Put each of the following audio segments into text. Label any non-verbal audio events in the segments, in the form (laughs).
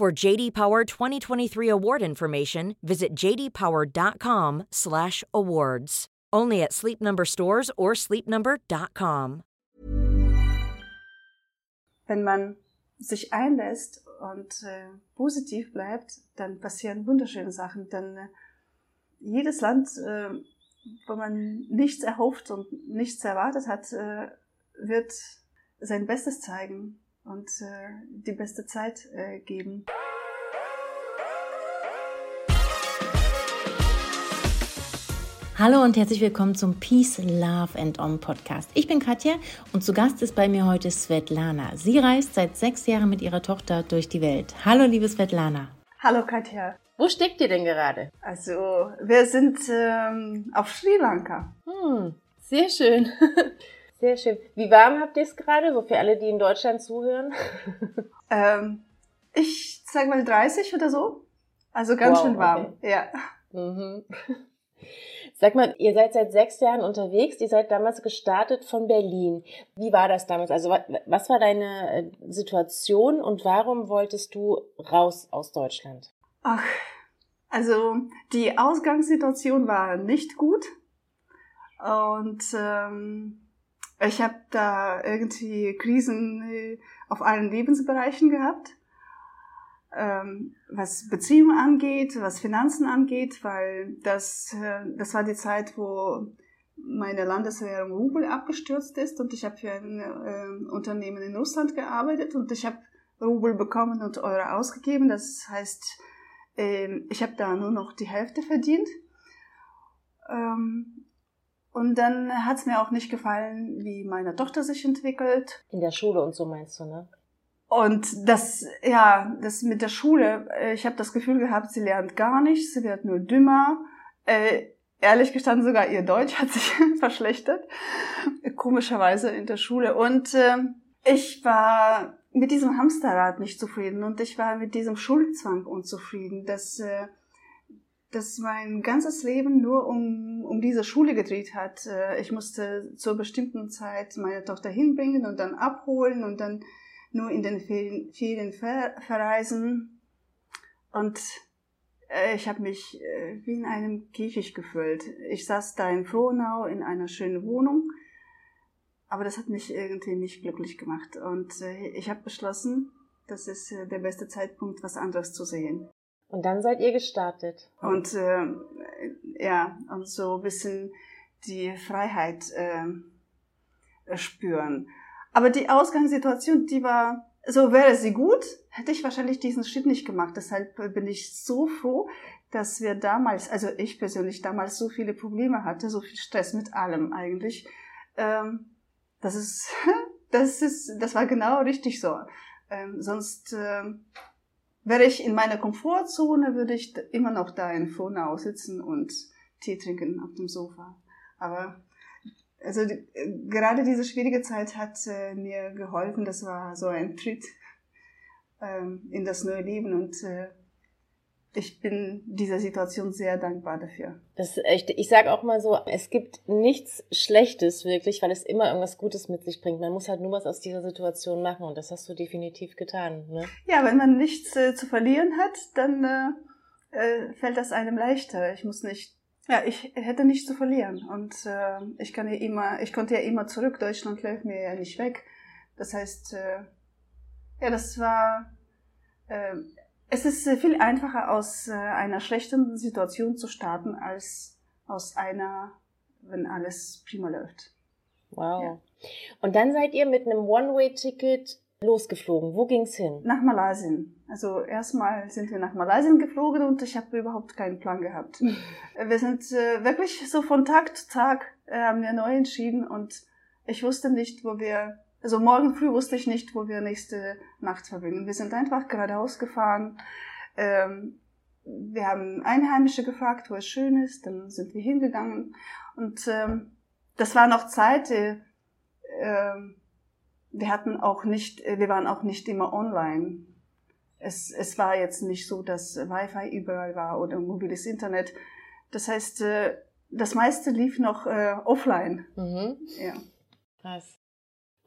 For JD Power 2023 award information, visit jdpower.com/awards. Only at Sleep Number stores or sleepnumber.com. Wenn man sich einlässt und äh, positiv bleibt, dann passieren wunderschöne Sachen. Denn äh, jedes Land, äh, wo man nichts erhofft und nichts erwartet hat, äh, wird sein Bestes zeigen und äh, die beste Zeit äh, geben. Hallo und herzlich willkommen zum Peace, Love and On Podcast. Ich bin Katja und zu Gast ist bei mir heute Svetlana. Sie reist seit sechs Jahren mit ihrer Tochter durch die Welt. Hallo, liebe Svetlana. Hallo, Katja. Wo steckt ihr denn gerade? Also, wir sind ähm, auf Sri Lanka. Hm, sehr schön. (laughs) Sehr schön. Wie warm habt ihr es gerade, so für alle, die in Deutschland zuhören? (laughs) ähm, ich sag mal 30 oder so. Also ganz wow, schön warm. Okay. Ja. Mhm. (laughs) Sag mal, ihr seid seit sechs Jahren unterwegs. Ihr seid damals gestartet von Berlin. Wie war das damals? Also was war deine äh, Situation und warum wolltest du raus aus Deutschland? Ach, also die Ausgangssituation war nicht gut. Und ähm, ich habe da irgendwie Krisen äh, auf allen Lebensbereichen gehabt ähm, was Beziehungen angeht, was Finanzen angeht, weil das, äh, das war die Zeit, wo meine Landeswährung Rubel abgestürzt ist und ich habe für ein äh, Unternehmen in Russland gearbeitet und ich habe Rubel bekommen und Euro ausgegeben. Das heißt, äh, ich habe da nur noch die Hälfte verdient. Ähm, und dann hat es mir auch nicht gefallen, wie meine Tochter sich entwickelt. In der Schule und so meinst du, ne? Und das, ja, das mit der Schule, äh, ich habe das Gefühl gehabt, sie lernt gar nichts, sie wird nur dümmer. Äh, ehrlich gestanden, sogar ihr Deutsch (laughs) hat sich verschlechtert, komischerweise in der Schule. Und äh, ich war mit diesem Hamsterrad nicht zufrieden und ich war mit diesem Schulzwang unzufrieden, dass, äh, dass mein ganzes Leben nur um, um diese Schule gedreht hat. Äh, ich musste zur bestimmten Zeit meine Tochter hinbringen und dann abholen und dann nur in den Ferien, Ferien ver verreisen. Und äh, ich habe mich äh, wie in einem Käfig gefühlt. Ich saß da in Frohnau in einer schönen Wohnung, aber das hat mich irgendwie nicht glücklich gemacht. Und ich habe beschlossen, das ist der beste Zeitpunkt, was anderes zu sehen. Und dann seid ihr gestartet. Und äh, ja, und so ein bisschen die Freiheit äh, spüren. Aber die Ausgangssituation, die war, so wäre sie gut, hätte ich wahrscheinlich diesen Schritt nicht gemacht. Deshalb bin ich so froh, dass wir damals, also ich persönlich damals so viele Probleme hatte, so viel Stress mit allem eigentlich. Ähm, das ist, (laughs) das ist, das war genau richtig so. Ähm, sonst ähm, wäre ich in meiner Komfortzone, würde ich immer noch da in Frohnau sitzen und Tee trinken auf dem Sofa. Aber also die, gerade diese schwierige Zeit hat äh, mir geholfen. Das war so ein Tritt ähm, in das neue Leben und äh, ich bin dieser Situation sehr dankbar dafür. Das ist echt, ich sage auch mal so, es gibt nichts Schlechtes wirklich, weil es immer irgendwas Gutes mit sich bringt. Man muss halt nur was aus dieser Situation machen und das hast du definitiv getan. Ne? Ja, wenn man nichts äh, zu verlieren hat, dann äh, äh fällt das einem leichter. Ich muss nicht ja, ich hätte nichts zu verlieren und äh, ich kann ja immer, ich konnte ja immer zurück. Deutschland läuft mir ja nicht weg. Das heißt, äh, ja, das war, äh, es ist viel einfacher aus äh, einer schlechten Situation zu starten als aus einer, wenn alles prima läuft. Wow. Ja. Und dann seid ihr mit einem One-Way-Ticket losgeflogen. Wo ging's hin? Nach Malaysia. Also erstmal sind wir nach Malaysia geflogen und ich habe überhaupt keinen Plan gehabt. (laughs) wir sind äh, wirklich so von Tag zu Tag äh, haben wir neu entschieden und ich wusste nicht, wo wir Also morgen früh wusste ich nicht, wo wir nächste Nacht verbringen. Wir sind einfach geradeaus gefahren. Ähm, wir haben Einheimische gefragt, wo es schön ist. Dann sind wir hingegangen. Und ähm, das war noch Zeit. Äh, äh, wir hatten auch nicht, wir waren auch nicht immer online. Es, es war jetzt nicht so, dass Wi-Fi überall war oder mobiles Internet. Das heißt, äh, das meiste lief noch äh, offline. Mhm. Ja. Krass.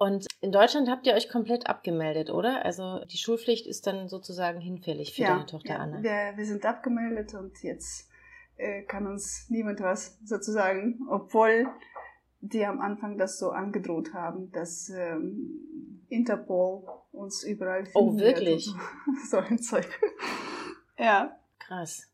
Und in Deutschland habt ihr euch komplett abgemeldet, oder? Also die Schulpflicht ist dann sozusagen hinfällig für ja, deine Tochter ja. Anna. Wir, wir sind abgemeldet und jetzt äh, kann uns niemand was sozusagen, obwohl die am Anfang das so angedroht haben, dass ähm, Interpol uns überall findet. Oh, wirklich? So, (laughs) so ein Zeug. (laughs) ja. Krass.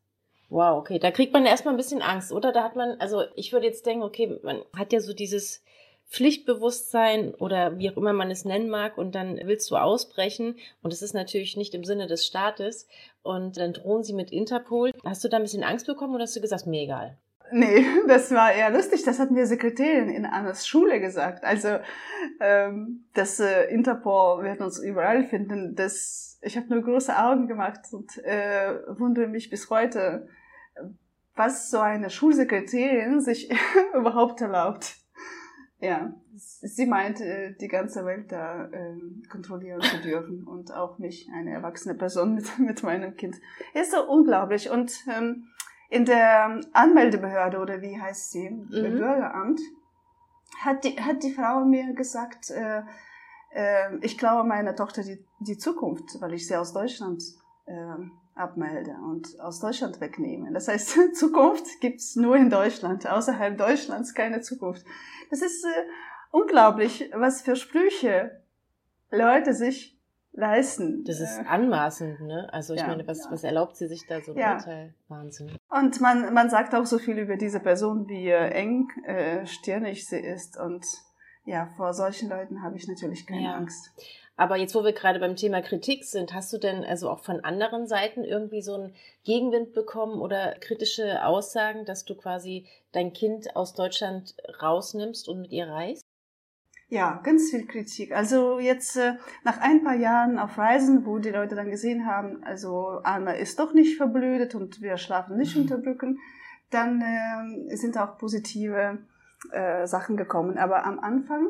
Wow, okay. Da kriegt man erstmal ein bisschen Angst, oder? Da hat man, also ich würde jetzt denken, okay, man hat ja so dieses Pflichtbewusstsein oder wie auch immer man es nennen mag und dann willst du ausbrechen und es ist natürlich nicht im Sinne des Staates und dann drohen sie mit Interpol. Hast du da ein bisschen Angst bekommen oder hast du gesagt, mir egal? Nee, (laughs) das war eher lustig. Das hat mir Sekretärin in Annas Schule gesagt. Also, ähm, das äh, Interpol wird uns überall finden. Das, ich habe nur große Augen gemacht und äh, wundere mich bis heute, was so eine Schulsekretärin sich (laughs) überhaupt erlaubt. Ja, sie meint, äh, die ganze Welt da äh, kontrollieren zu dürfen (laughs) und auch mich, eine erwachsene Person mit, (laughs) mit meinem Kind. Ist so unglaublich. Und ähm, in der Anmeldebehörde oder wie heißt sie, mhm. Bürgeramt, hat die, hat die Frau mir gesagt, äh, äh, ich glaube meiner Tochter die, die Zukunft, weil ich sie aus Deutschland äh, abmelde und aus Deutschland wegnehme. Das heißt, (laughs) Zukunft gibt's nur in Deutschland, außerhalb Deutschlands keine Zukunft. Das ist äh, unglaublich, was für Sprüche Leute sich leisten. Das ist äh, anmaßend, ne? Also ich ja, meine, was, ja. was erlaubt sie sich da so ein ja. Urteil? Wahnsinn. Und man, man sagt auch so viel über diese Person, wie äh, eng äh, stirnig sie ist. Und ja, vor solchen Leuten habe ich natürlich keine Angst. Aber jetzt, wo wir gerade beim Thema Kritik sind, hast du denn also auch von anderen Seiten irgendwie so einen Gegenwind bekommen oder kritische Aussagen, dass du quasi dein Kind aus Deutschland rausnimmst und mit ihr reist? Ja, ganz viel Kritik. Also jetzt äh, nach ein paar Jahren auf Reisen, wo die Leute dann gesehen haben, also Anna ist doch nicht verblödet und wir schlafen nicht mhm. unter Brücken, dann äh, sind auch positive äh, Sachen gekommen. Aber am Anfang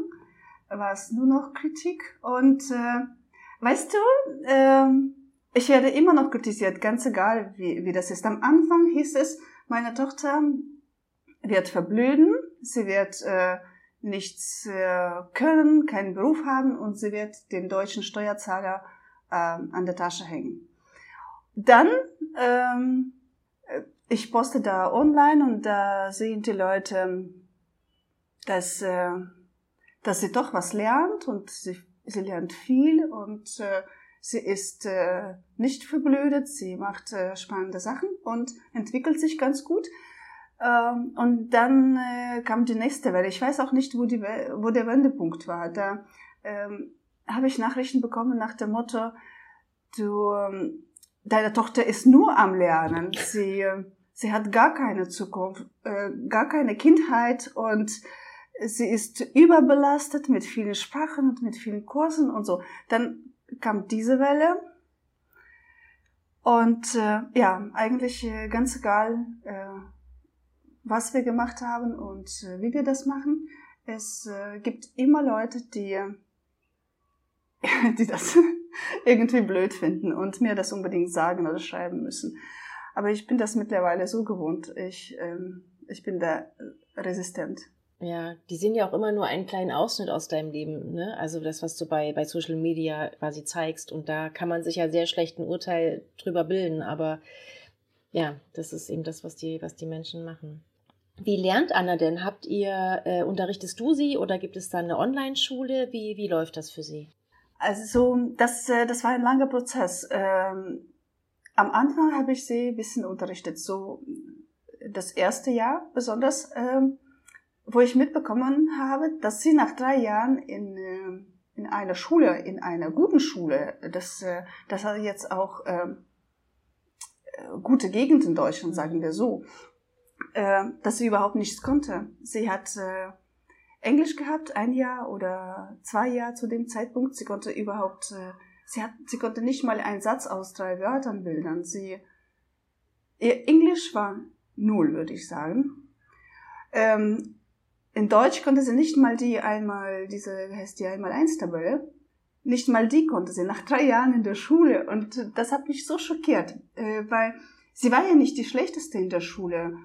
war es nur noch Kritik. Und äh, weißt du, äh, ich werde immer noch kritisiert, ganz egal, wie, wie das ist. Am Anfang hieß es, meine Tochter wird verblöden, sie wird äh, nichts äh, können, keinen Beruf haben und sie wird den deutschen Steuerzahler äh, an der Tasche hängen. Dann, ähm, ich poste da online und da sehen die Leute, dass äh, dass sie doch was lernt und sie, sie lernt viel und äh, sie ist äh, nicht verblödet, sie macht äh, spannende Sachen und entwickelt sich ganz gut. Ähm, und dann äh, kam die nächste Welle. Ich weiß auch nicht, wo, die, wo der Wendepunkt war. Da ähm, habe ich Nachrichten bekommen nach dem Motto, du, ähm, deine Tochter ist nur am Lernen. Sie, äh, sie hat gar keine Zukunft, äh, gar keine Kindheit und sie ist überbelastet mit vielen Sprachen und mit vielen Kursen und so. Dann kam diese Welle. Und äh, ja, eigentlich äh, ganz egal, äh, was wir gemacht haben und äh, wie wir das machen. Es äh, gibt immer Leute, die, (laughs) die das (laughs) irgendwie blöd finden und mir das unbedingt sagen oder schreiben müssen. Aber ich bin das mittlerweile so gewohnt. Ich, ähm, ich bin da resistent. Ja, die sind ja auch immer nur einen kleinen Ausschnitt aus deinem Leben, ne? Also das, was du bei, bei Social Media quasi zeigst. Und da kann man sich ja sehr schlecht ein Urteil drüber bilden, aber ja, das ist eben das, was die, was die Menschen machen. Wie lernt Anna denn? Habt ihr, äh, unterrichtest du sie oder gibt es da eine Online-Schule? Wie, wie läuft das für sie? Also so, das, äh, das war ein langer Prozess. Ähm, am Anfang habe ich sie ein bisschen unterrichtet, so das erste Jahr besonders. Ähm, wo ich mitbekommen habe, dass sie nach drei Jahren in, äh, in einer Schule, in einer guten Schule, das, äh, das hat jetzt auch äh, gute Gegend in Deutschland, sagen wir so, äh, dass sie überhaupt nichts konnte. Sie hat äh, Englisch gehabt, ein Jahr oder zwei Jahre zu dem Zeitpunkt. Sie konnte überhaupt, äh, sie hat, sie konnte nicht mal einen Satz aus drei Wörtern bilden. Sie, ihr Englisch war null, würde ich sagen. Ähm, in Deutsch konnte sie nicht mal die einmal, diese, wie heißt die einmal eins Tabelle. Nicht mal die konnte sie nach drei Jahren in der Schule. Und das hat mich so schockiert, äh, weil sie war ja nicht die schlechteste in der Schule.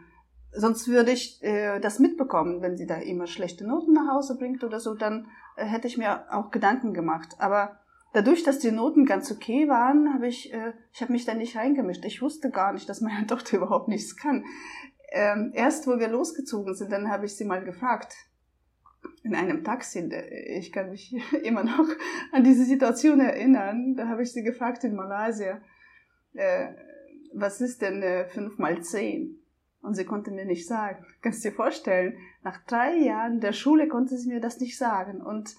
Sonst würde ich äh, das mitbekommen, wenn sie da immer schlechte Noten nach Hause bringt oder so, dann äh, hätte ich mir auch Gedanken gemacht. Aber dadurch, dass die Noten ganz okay waren, habe ich, ich habe mich da nicht reingemischt. Ich wusste gar nicht, dass meine Tochter (laughs) überhaupt nichts kann. Ähm, erst, wo wir losgezogen sind, dann habe ich sie mal gefragt, in einem Taxi, ich kann mich (laughs) immer noch an diese Situation erinnern, da habe ich sie gefragt in Malaysia, äh, was ist denn äh, 5 mal 10? Und sie konnte mir nicht sagen. (laughs) Kannst du dir vorstellen, nach drei Jahren der Schule konnte sie mir das nicht sagen. Und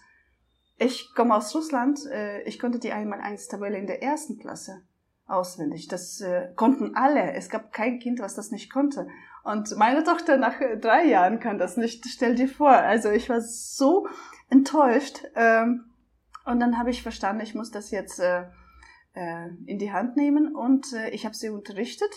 ich komme aus Russland, äh, ich konnte die einmal eins Tabelle in der ersten Klasse auswendig. Das äh, konnten alle. Es gab kein Kind, was das nicht konnte. Und meine Tochter nach drei Jahren kann das nicht. Stell dir vor. Also ich war so enttäuscht. Ähm, und dann habe ich verstanden, ich muss das jetzt äh, äh, in die Hand nehmen. Und äh, ich habe sie unterrichtet.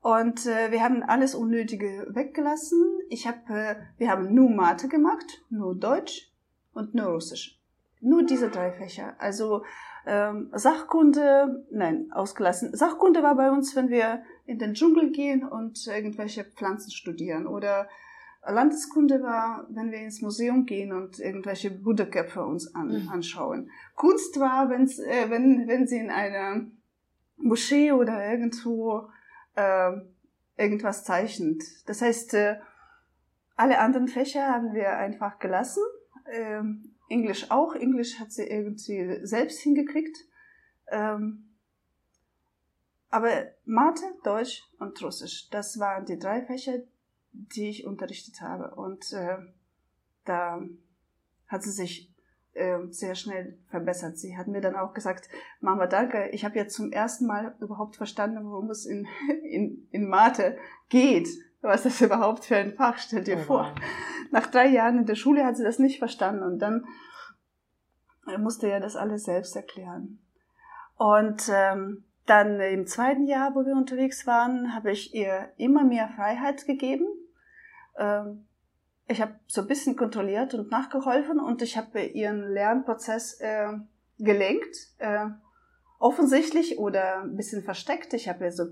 Und äh, wir haben alles Unnötige weggelassen. Ich hab, äh, wir haben nur Mathe gemacht, nur Deutsch und nur Russisch. Nur diese drei Fächer. Also ähm, Sachkunde, nein, ausgelassen. Sachkunde war bei uns, wenn wir in den Dschungel gehen und irgendwelche Pflanzen studieren. Oder Landeskunde war, wenn wir ins Museum gehen und irgendwelche Buddha-Köpfe uns an, mhm. anschauen. Kunst war, wenn's, äh, wenn, wenn sie in einer Moschee oder irgendwo äh, irgendwas zeichnet. Das heißt, äh, alle anderen Fächer haben wir einfach gelassen. Äh, Englisch auch. Englisch hat sie irgendwie selbst hingekriegt. Ähm, aber Mathe, Deutsch und Russisch, das waren die drei Fächer, die ich unterrichtet habe. Und äh, da hat sie sich äh, sehr schnell verbessert. Sie hat mir dann auch gesagt, Mama, danke, ich habe jetzt zum ersten Mal überhaupt verstanden, worum es in, (laughs) in, in Mathe geht. Was das überhaupt für ein Fach, stell dir oh, vor. Nach drei Jahren in der Schule hat sie das nicht verstanden und dann äh, musste ja das alles selbst erklären. Und ähm, dann im zweiten Jahr, wo wir unterwegs waren, habe ich ihr immer mehr Freiheit gegeben. Ähm, ich habe so ein bisschen kontrolliert und nachgeholfen und ich habe ihren Lernprozess äh, gelenkt. Äh, offensichtlich oder ein bisschen versteckt. Ich habe ihr so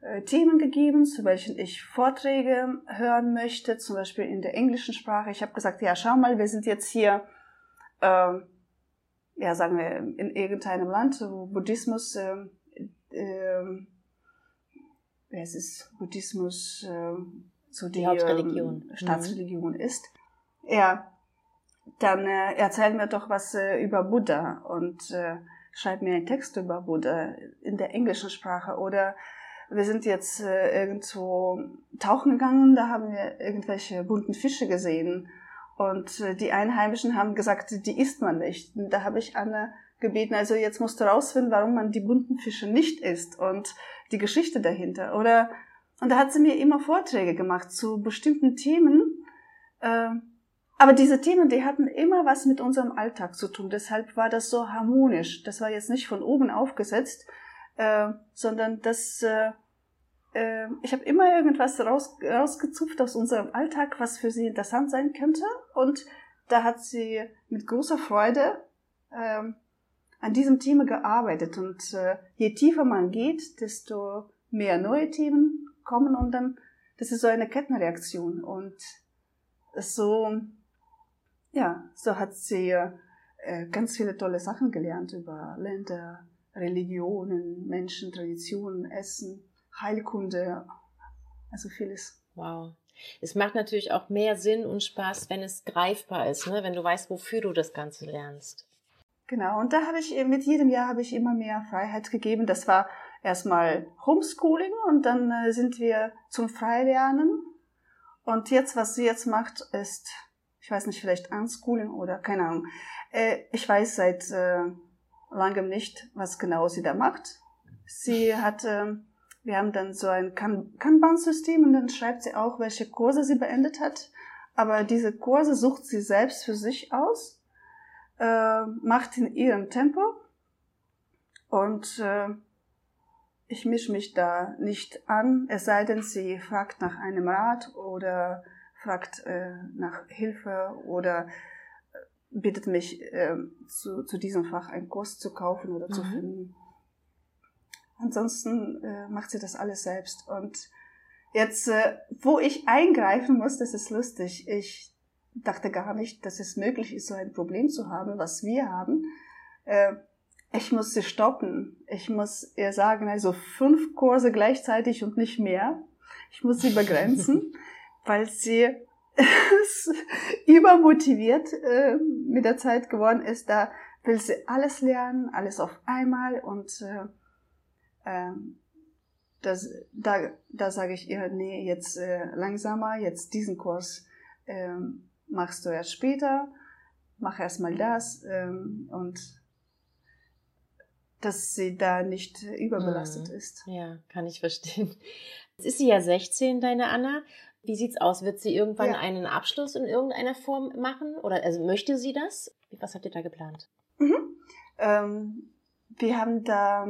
äh, Themen gegeben, zu welchen ich Vorträge hören möchte, zum Beispiel in der englischen Sprache. Ich habe gesagt, ja, schau mal, wir sind jetzt hier ja, sagen wir, in irgendeinem Land, wo Buddhismus, äh, äh, es ist Buddhismus, äh, so die, die Hauptreligion, ähm, Staatsreligion mhm. ist, ja, dann äh, erzähl mir doch was äh, über Buddha und äh, schreib mir einen Text über Buddha in der englischen Sprache oder wir sind jetzt äh, irgendwo tauchen gegangen, da haben wir irgendwelche bunten Fische gesehen und äh, die Einheimischen haben gesagt, die isst man nicht. Und da habe ich Anne gebeten, also jetzt musst du rausfinden, warum man die bunten Fische nicht isst und die Geschichte dahinter. Oder und da hat sie mir immer Vorträge gemacht zu bestimmten Themen. Äh, aber diese Themen, die hatten immer was mit unserem Alltag zu tun. Deshalb war das so harmonisch. Das war jetzt nicht von oben aufgesetzt, äh, sondern das äh, äh, ich habe immer irgendwas raus, rausgezupft aus unserem Alltag, was für sie interessant sein könnte. Und da hat sie mit großer Freude ähm, an diesem Thema gearbeitet. Und äh, je tiefer man geht, desto mehr neue Themen kommen und dann, das ist so eine Kettenreaktion. Und so, ja, so hat sie äh, ganz viele tolle Sachen gelernt über Länder, Religionen, Menschen, Traditionen, Essen Heilkunde, also vieles. Wow. Es macht natürlich auch mehr Sinn und Spaß, wenn es greifbar ist, ne? wenn du weißt, wofür du das Ganze lernst. Genau, und da habe ich mit jedem Jahr habe ich immer mehr Freiheit gegeben. Das war erstmal Homeschooling und dann äh, sind wir zum Freilernen. Und jetzt, was sie jetzt macht, ist, ich weiß nicht, vielleicht Unschooling oder keine Ahnung. Äh, ich weiß seit äh, langem nicht, was genau sie da macht. Sie hat ähm, wir haben dann so ein Kanban-System und dann schreibt sie auch, welche Kurse sie beendet hat. aber diese Kurse sucht sie selbst für sich aus, äh, macht in ihrem Tempo und äh, ich mische mich da nicht an, es sei denn, sie fragt nach einem Rat oder fragt äh, nach Hilfe oder äh, bittet mich, äh, zu, zu diesem Fach einen Kurs zu kaufen oder mhm. zu finden. Ansonsten äh, macht sie das alles selbst. Und jetzt, äh, wo ich eingreifen muss, das ist lustig. Ich dachte gar nicht, dass es möglich ist, so ein Problem zu haben, was wir haben. Äh, ich muss sie stoppen. Ich muss ihr sagen, also fünf Kurse gleichzeitig und nicht mehr. Ich muss sie begrenzen, (laughs) weil sie übermotiviert äh, mit der Zeit geworden ist. Da will sie alles lernen, alles auf einmal und äh, ähm, das, da, da sage ich ihr, nee, jetzt äh, langsamer, jetzt diesen Kurs ähm, machst du erst später, mach erstmal das ähm, und dass sie da nicht überbelastet mhm. ist. Ja, kann ich verstehen. Jetzt ist sie ja 16, deine Anna. Wie sieht's aus? Wird sie irgendwann ja. einen Abschluss in irgendeiner Form machen? Oder also möchte sie das? Was habt ihr da geplant? Mhm. Ähm, wir haben da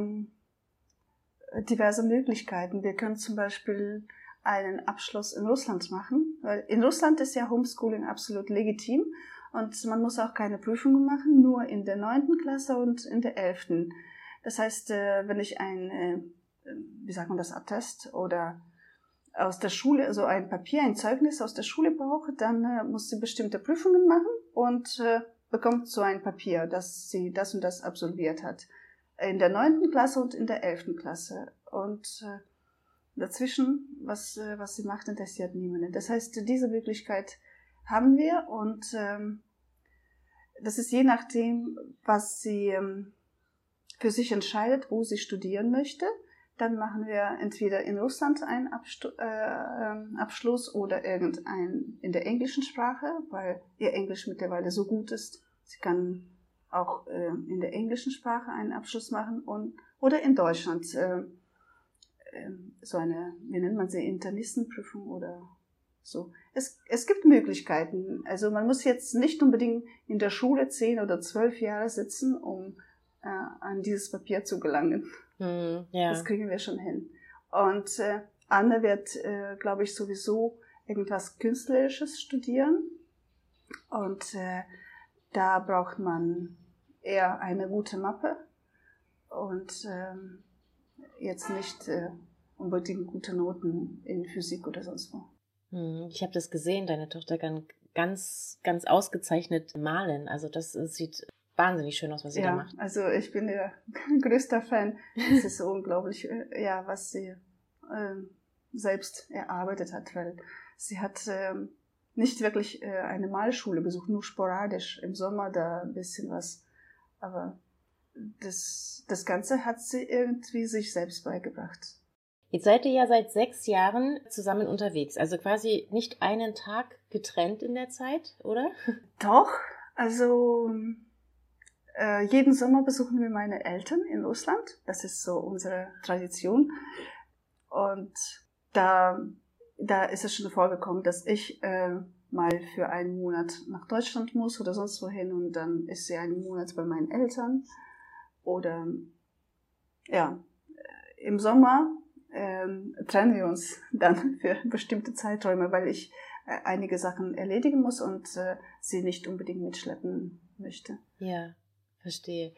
diverse Möglichkeiten. Wir können zum Beispiel einen Abschluss in Russland machen, weil in Russland ist ja Homeschooling absolut legitim und man muss auch keine Prüfungen machen, nur in der neunten Klasse und in der elften. Das heißt, äh, wenn ich ein, äh, wie sagt man das, Attest oder aus der Schule, also ein Papier, ein Zeugnis aus der Schule brauche, dann äh, muss sie bestimmte Prüfungen machen und bekommt so ein Papier, dass sie das und das absolviert hat in der neunten Klasse und in der elften Klasse. Und äh, dazwischen, was, äh, was sie macht, interessiert niemanden. Das heißt, diese Möglichkeit haben wir und ähm, das ist je nachdem, was sie ähm, für sich entscheidet, wo sie studieren möchte. Dann machen wir entweder in Russland einen äh, ähm, Abschluss oder irgendein in der englischen Sprache, weil ihr Englisch mittlerweile so gut ist. Sie kann auch äh, in der englischen Sprache einen Abschluss machen und oder in Deutschland äh, äh, so eine, wie nennt man sie, Internistenprüfung oder so. Es, es gibt Möglichkeiten. Also man muss jetzt nicht unbedingt in der Schule zehn oder zwölf Jahre sitzen, um äh, an dieses Papier zu gelangen. Hm, ja. Das kriegen wir schon hin. Und äh, Anne wird, äh, glaube ich, sowieso irgendwas Künstlerisches studieren. Und äh, da braucht man eher eine gute Mappe und ähm, jetzt nicht äh, unbedingt gute Noten in Physik oder sonst wo. Hm, ich habe das gesehen, deine Tochter kann ganz, ganz ausgezeichnet malen. Also das sieht wahnsinnig schön aus, was sie ja, da macht. Also ich bin ihr (laughs) größter Fan. Es ist so unglaublich, äh, ja, was sie äh, selbst erarbeitet hat, weil sie hat äh, nicht wirklich äh, eine Malschule besucht, nur sporadisch im Sommer da ein bisschen was aber das, das Ganze hat sie irgendwie sich selbst beigebracht. Jetzt seid ihr ja seit sechs Jahren zusammen unterwegs, also quasi nicht einen Tag getrennt in der Zeit, oder? (laughs) Doch, also äh, jeden Sommer besuchen wir meine Eltern in Russland. Das ist so unsere Tradition. Und da, da ist es schon vorgekommen, dass ich äh, mal für einen Monat nach Deutschland muss oder sonst wohin und dann ist sie einen Monat bei meinen Eltern. Oder ja, äh, im Sommer ähm, trennen wir uns (laughs) dann für bestimmte Zeiträume, weil ich äh, einige Sachen erledigen muss und äh, sie nicht unbedingt mitschleppen möchte. Ja, verstehe.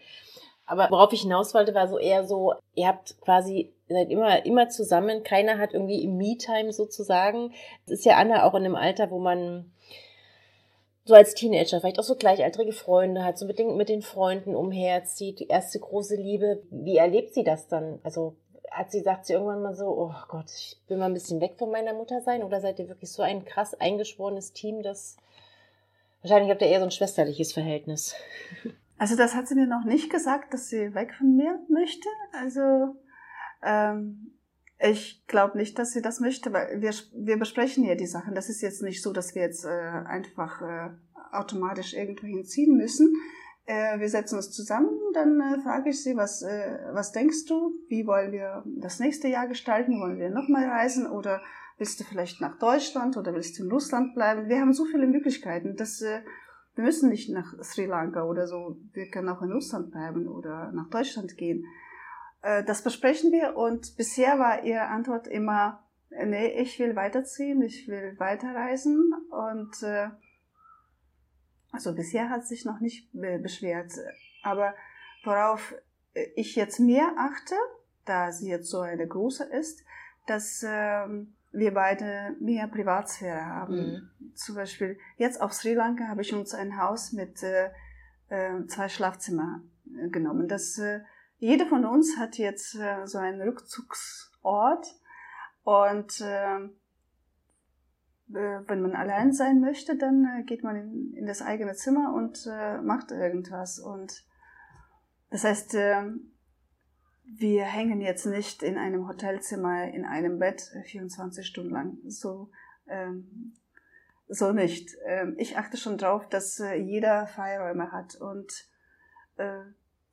Aber worauf ich hinaus wollte, war so eher so, ihr habt quasi, seid immer, immer zusammen, keiner hat irgendwie im Me-Time sozusagen. Es ist ja Anna auch in einem Alter, wo man so als Teenager vielleicht auch so gleichaltrige Freunde hat, so mit den, mit den Freunden umherzieht, die erste große Liebe. Wie erlebt sie das dann? Also hat sie, sagt sie irgendwann mal so, oh Gott, ich will mal ein bisschen weg von meiner Mutter sein? Oder seid ihr wirklich so ein krass eingeschworenes Team, dass wahrscheinlich habt ihr eher so ein schwesterliches Verhältnis? Also das hat sie mir noch nicht gesagt, dass sie weg von mir möchte. Also ähm, ich glaube nicht, dass sie das möchte, weil wir, wir besprechen ja die Sachen. Das ist jetzt nicht so, dass wir jetzt äh, einfach äh, automatisch irgendwo hinziehen müssen. Äh, wir setzen uns zusammen, dann äh, frage ich sie, was, äh, was denkst du? Wie wollen wir das nächste Jahr gestalten? Wollen wir nochmal reisen oder willst du vielleicht nach Deutschland oder willst du in Russland bleiben? Wir haben so viele Möglichkeiten, dass äh, wir müssen nicht nach Sri Lanka oder so. Wir können auch in Russland bleiben oder nach Deutschland gehen. Äh, das besprechen wir und bisher war ihre Antwort immer, nee, ich will weiterziehen, ich will weiterreisen und äh, also bisher hat sich noch nicht beschwert. Aber worauf ich jetzt mehr achte, da sie jetzt so eine große ist, dass ähm, wir beide mehr Privatsphäre haben. Mhm. Zum Beispiel jetzt auf Sri Lanka habe ich uns ein Haus mit äh, äh, zwei Schlafzimmer äh, genommen. Das, äh, jeder von uns hat jetzt äh, so einen Rückzugsort und äh, äh, wenn man allein sein möchte, dann äh, geht man in, in das eigene Zimmer und äh, macht irgendwas. Und das heißt, äh, wir hängen jetzt nicht in einem Hotelzimmer in einem Bett 24 Stunden lang. So, ähm, so nicht. Ähm, ich achte schon drauf, dass äh, jeder Freiräume hat. Und äh,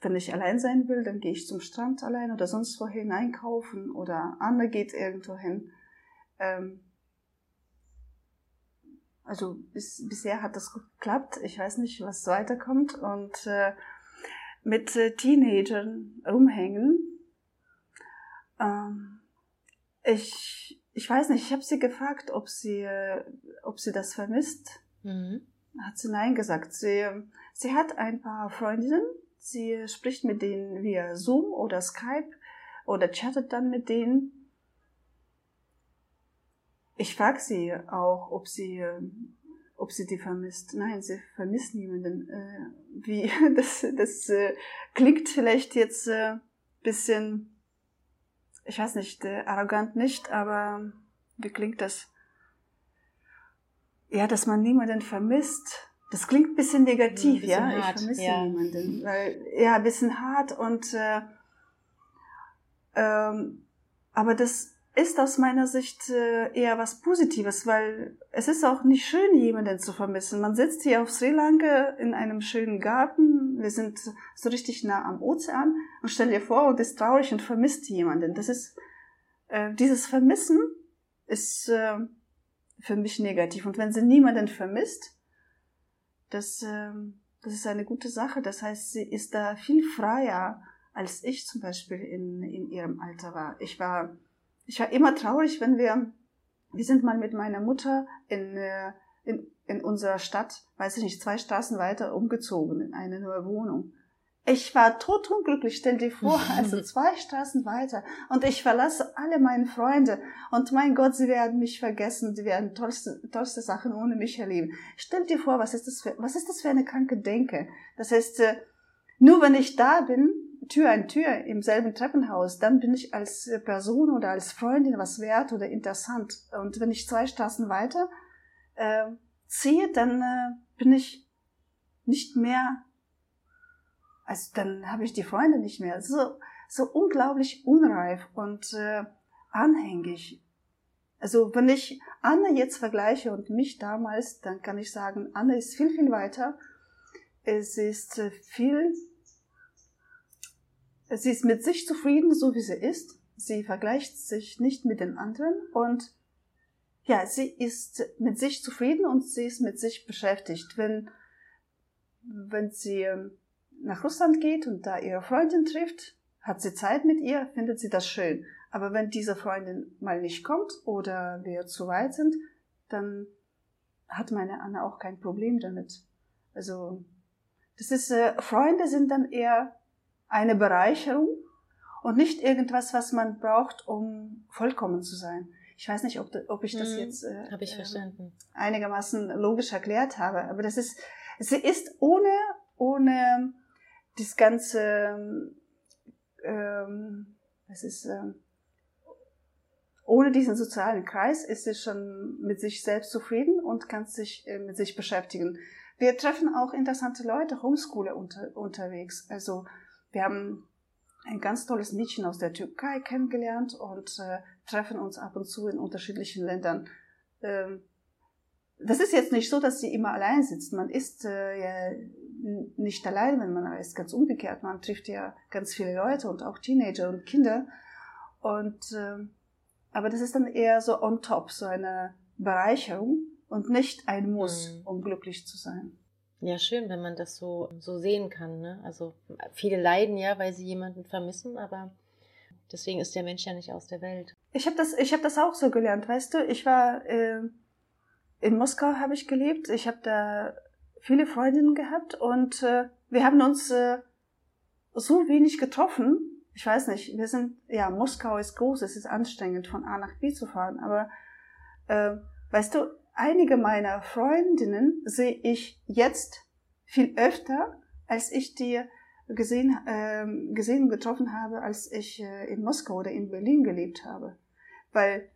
wenn ich allein sein will, dann gehe ich zum Strand allein oder sonst wohin einkaufen oder Anne geht irgendwo hin. Ähm, also bis, bisher hat das geklappt. Ich weiß nicht, was weiterkommt. Und äh, mit äh, Teenagern rumhängen. Ähm, ich, ich weiß nicht, ich habe sie gefragt, ob sie, äh, ob sie das vermisst. Mhm. Hat sie nein gesagt. Sie, sie hat ein paar Freundinnen. Sie spricht mit denen via Zoom oder Skype oder chattet dann mit denen. Ich frage sie auch, ob sie, ob sie die vermisst. Nein, sie vermisst niemanden. Äh, wie, (laughs) das, das äh, klingt vielleicht jetzt äh, bisschen, ich weiß nicht, äh, arrogant nicht, aber wie klingt das? Ja, dass man niemanden vermisst. Das klingt bisschen negativ, bisschen ja. Hart, ich vermisse ja. niemanden, weil ja, ein bisschen hart und äh, ähm, aber das ist aus meiner Sicht äh, eher was Positives, weil es ist auch nicht schön, jemanden zu vermissen. Man sitzt hier auf Sri Lanka in einem schönen Garten, wir sind so richtig nah am Ozean und stell dir vor und ist traurig und vermisst jemanden. Das ist, äh, dieses Vermissen ist äh, für mich negativ. Und wenn sie niemanden vermisst, das, äh, das ist eine gute Sache. Das heißt, sie ist da viel freier, als ich zum Beispiel in, in ihrem Alter war. Ich war ich war immer traurig, wenn wir, wir sind mal mit meiner Mutter in, äh, in, in unserer Stadt, weiß ich nicht, zwei Straßen weiter umgezogen in eine neue Wohnung. Ich war totunglücklich, stell dir vor, (laughs) also zwei Straßen weiter. Und ich verlasse alle meine Freunde. Und mein Gott, sie werden mich vergessen. Sie werden tollste, tollste Sachen ohne mich erleben. Stell dir vor, was ist das für, was ist das für eine kranke Denke? Das heißt, äh, nur wenn ich da bin, Tür an Tür im selben Treppenhaus, dann bin ich als Person oder als Freundin was wert oder interessant. Und wenn ich zwei Straßen weiter äh, ziehe, dann äh, bin ich nicht mehr, also dann habe ich die Freunde nicht mehr. So, so unglaublich unreif und äh, anhängig. Also wenn ich Anne jetzt vergleiche und mich damals, dann kann ich sagen, Anne ist viel, viel weiter. Es ist äh, viel Sie ist mit sich zufrieden, so wie sie ist. Sie vergleicht sich nicht mit den anderen und ja, sie ist mit sich zufrieden und sie ist mit sich beschäftigt. Wenn, wenn sie ähm, nach Russland geht und da ihre Freundin trifft, hat sie Zeit mit ihr, findet sie das schön. Aber wenn diese Freundin mal nicht kommt oder wir zu weit sind, dann hat meine Anna auch kein Problem damit. Also, das ist, äh, Freunde sind dann eher eine Bereicherung und nicht irgendwas, was man braucht, um vollkommen zu sein. Ich weiß nicht, ob, ob ich das hm, jetzt äh, ich verstanden. einigermaßen logisch erklärt habe, aber das ist, sie ist ohne, ohne das ganze, ähm, das ist, ähm, ohne diesen sozialen Kreis ist sie schon mit sich selbst zufrieden und kann sich äh, mit sich beschäftigen. Wir treffen auch interessante Leute, Homeschooler unter, unterwegs. Also wir haben ein ganz tolles Mädchen aus der Türkei kennengelernt und äh, treffen uns ab und zu in unterschiedlichen Ländern. Ähm, das ist jetzt nicht so, dass sie immer allein sitzt. Man ist äh, ja nicht allein, wenn man reist, ganz umgekehrt. Man trifft ja ganz viele Leute und auch Teenager und Kinder. Und äh, aber das ist dann eher so on top, so eine Bereicherung und nicht ein Muss, mhm. um glücklich zu sein. Ja, schön, wenn man das so, so sehen kann. Ne? Also viele leiden ja, weil sie jemanden vermissen, aber deswegen ist der Mensch ja nicht aus der Welt. Ich habe das, ich habe das auch so gelernt, weißt du. Ich war äh, in Moskau, habe ich gelebt. Ich habe da viele Freundinnen gehabt und äh, wir haben uns äh, so wenig getroffen. Ich weiß nicht, wir sind, ja, Moskau ist groß, es ist anstrengend, von A nach B zu fahren, aber äh, weißt du, einige meiner Freundinnen sehe ich jetzt viel öfter, als ich die gesehen, äh, gesehen und getroffen habe, als ich äh, in Moskau oder in Berlin gelebt habe. Weil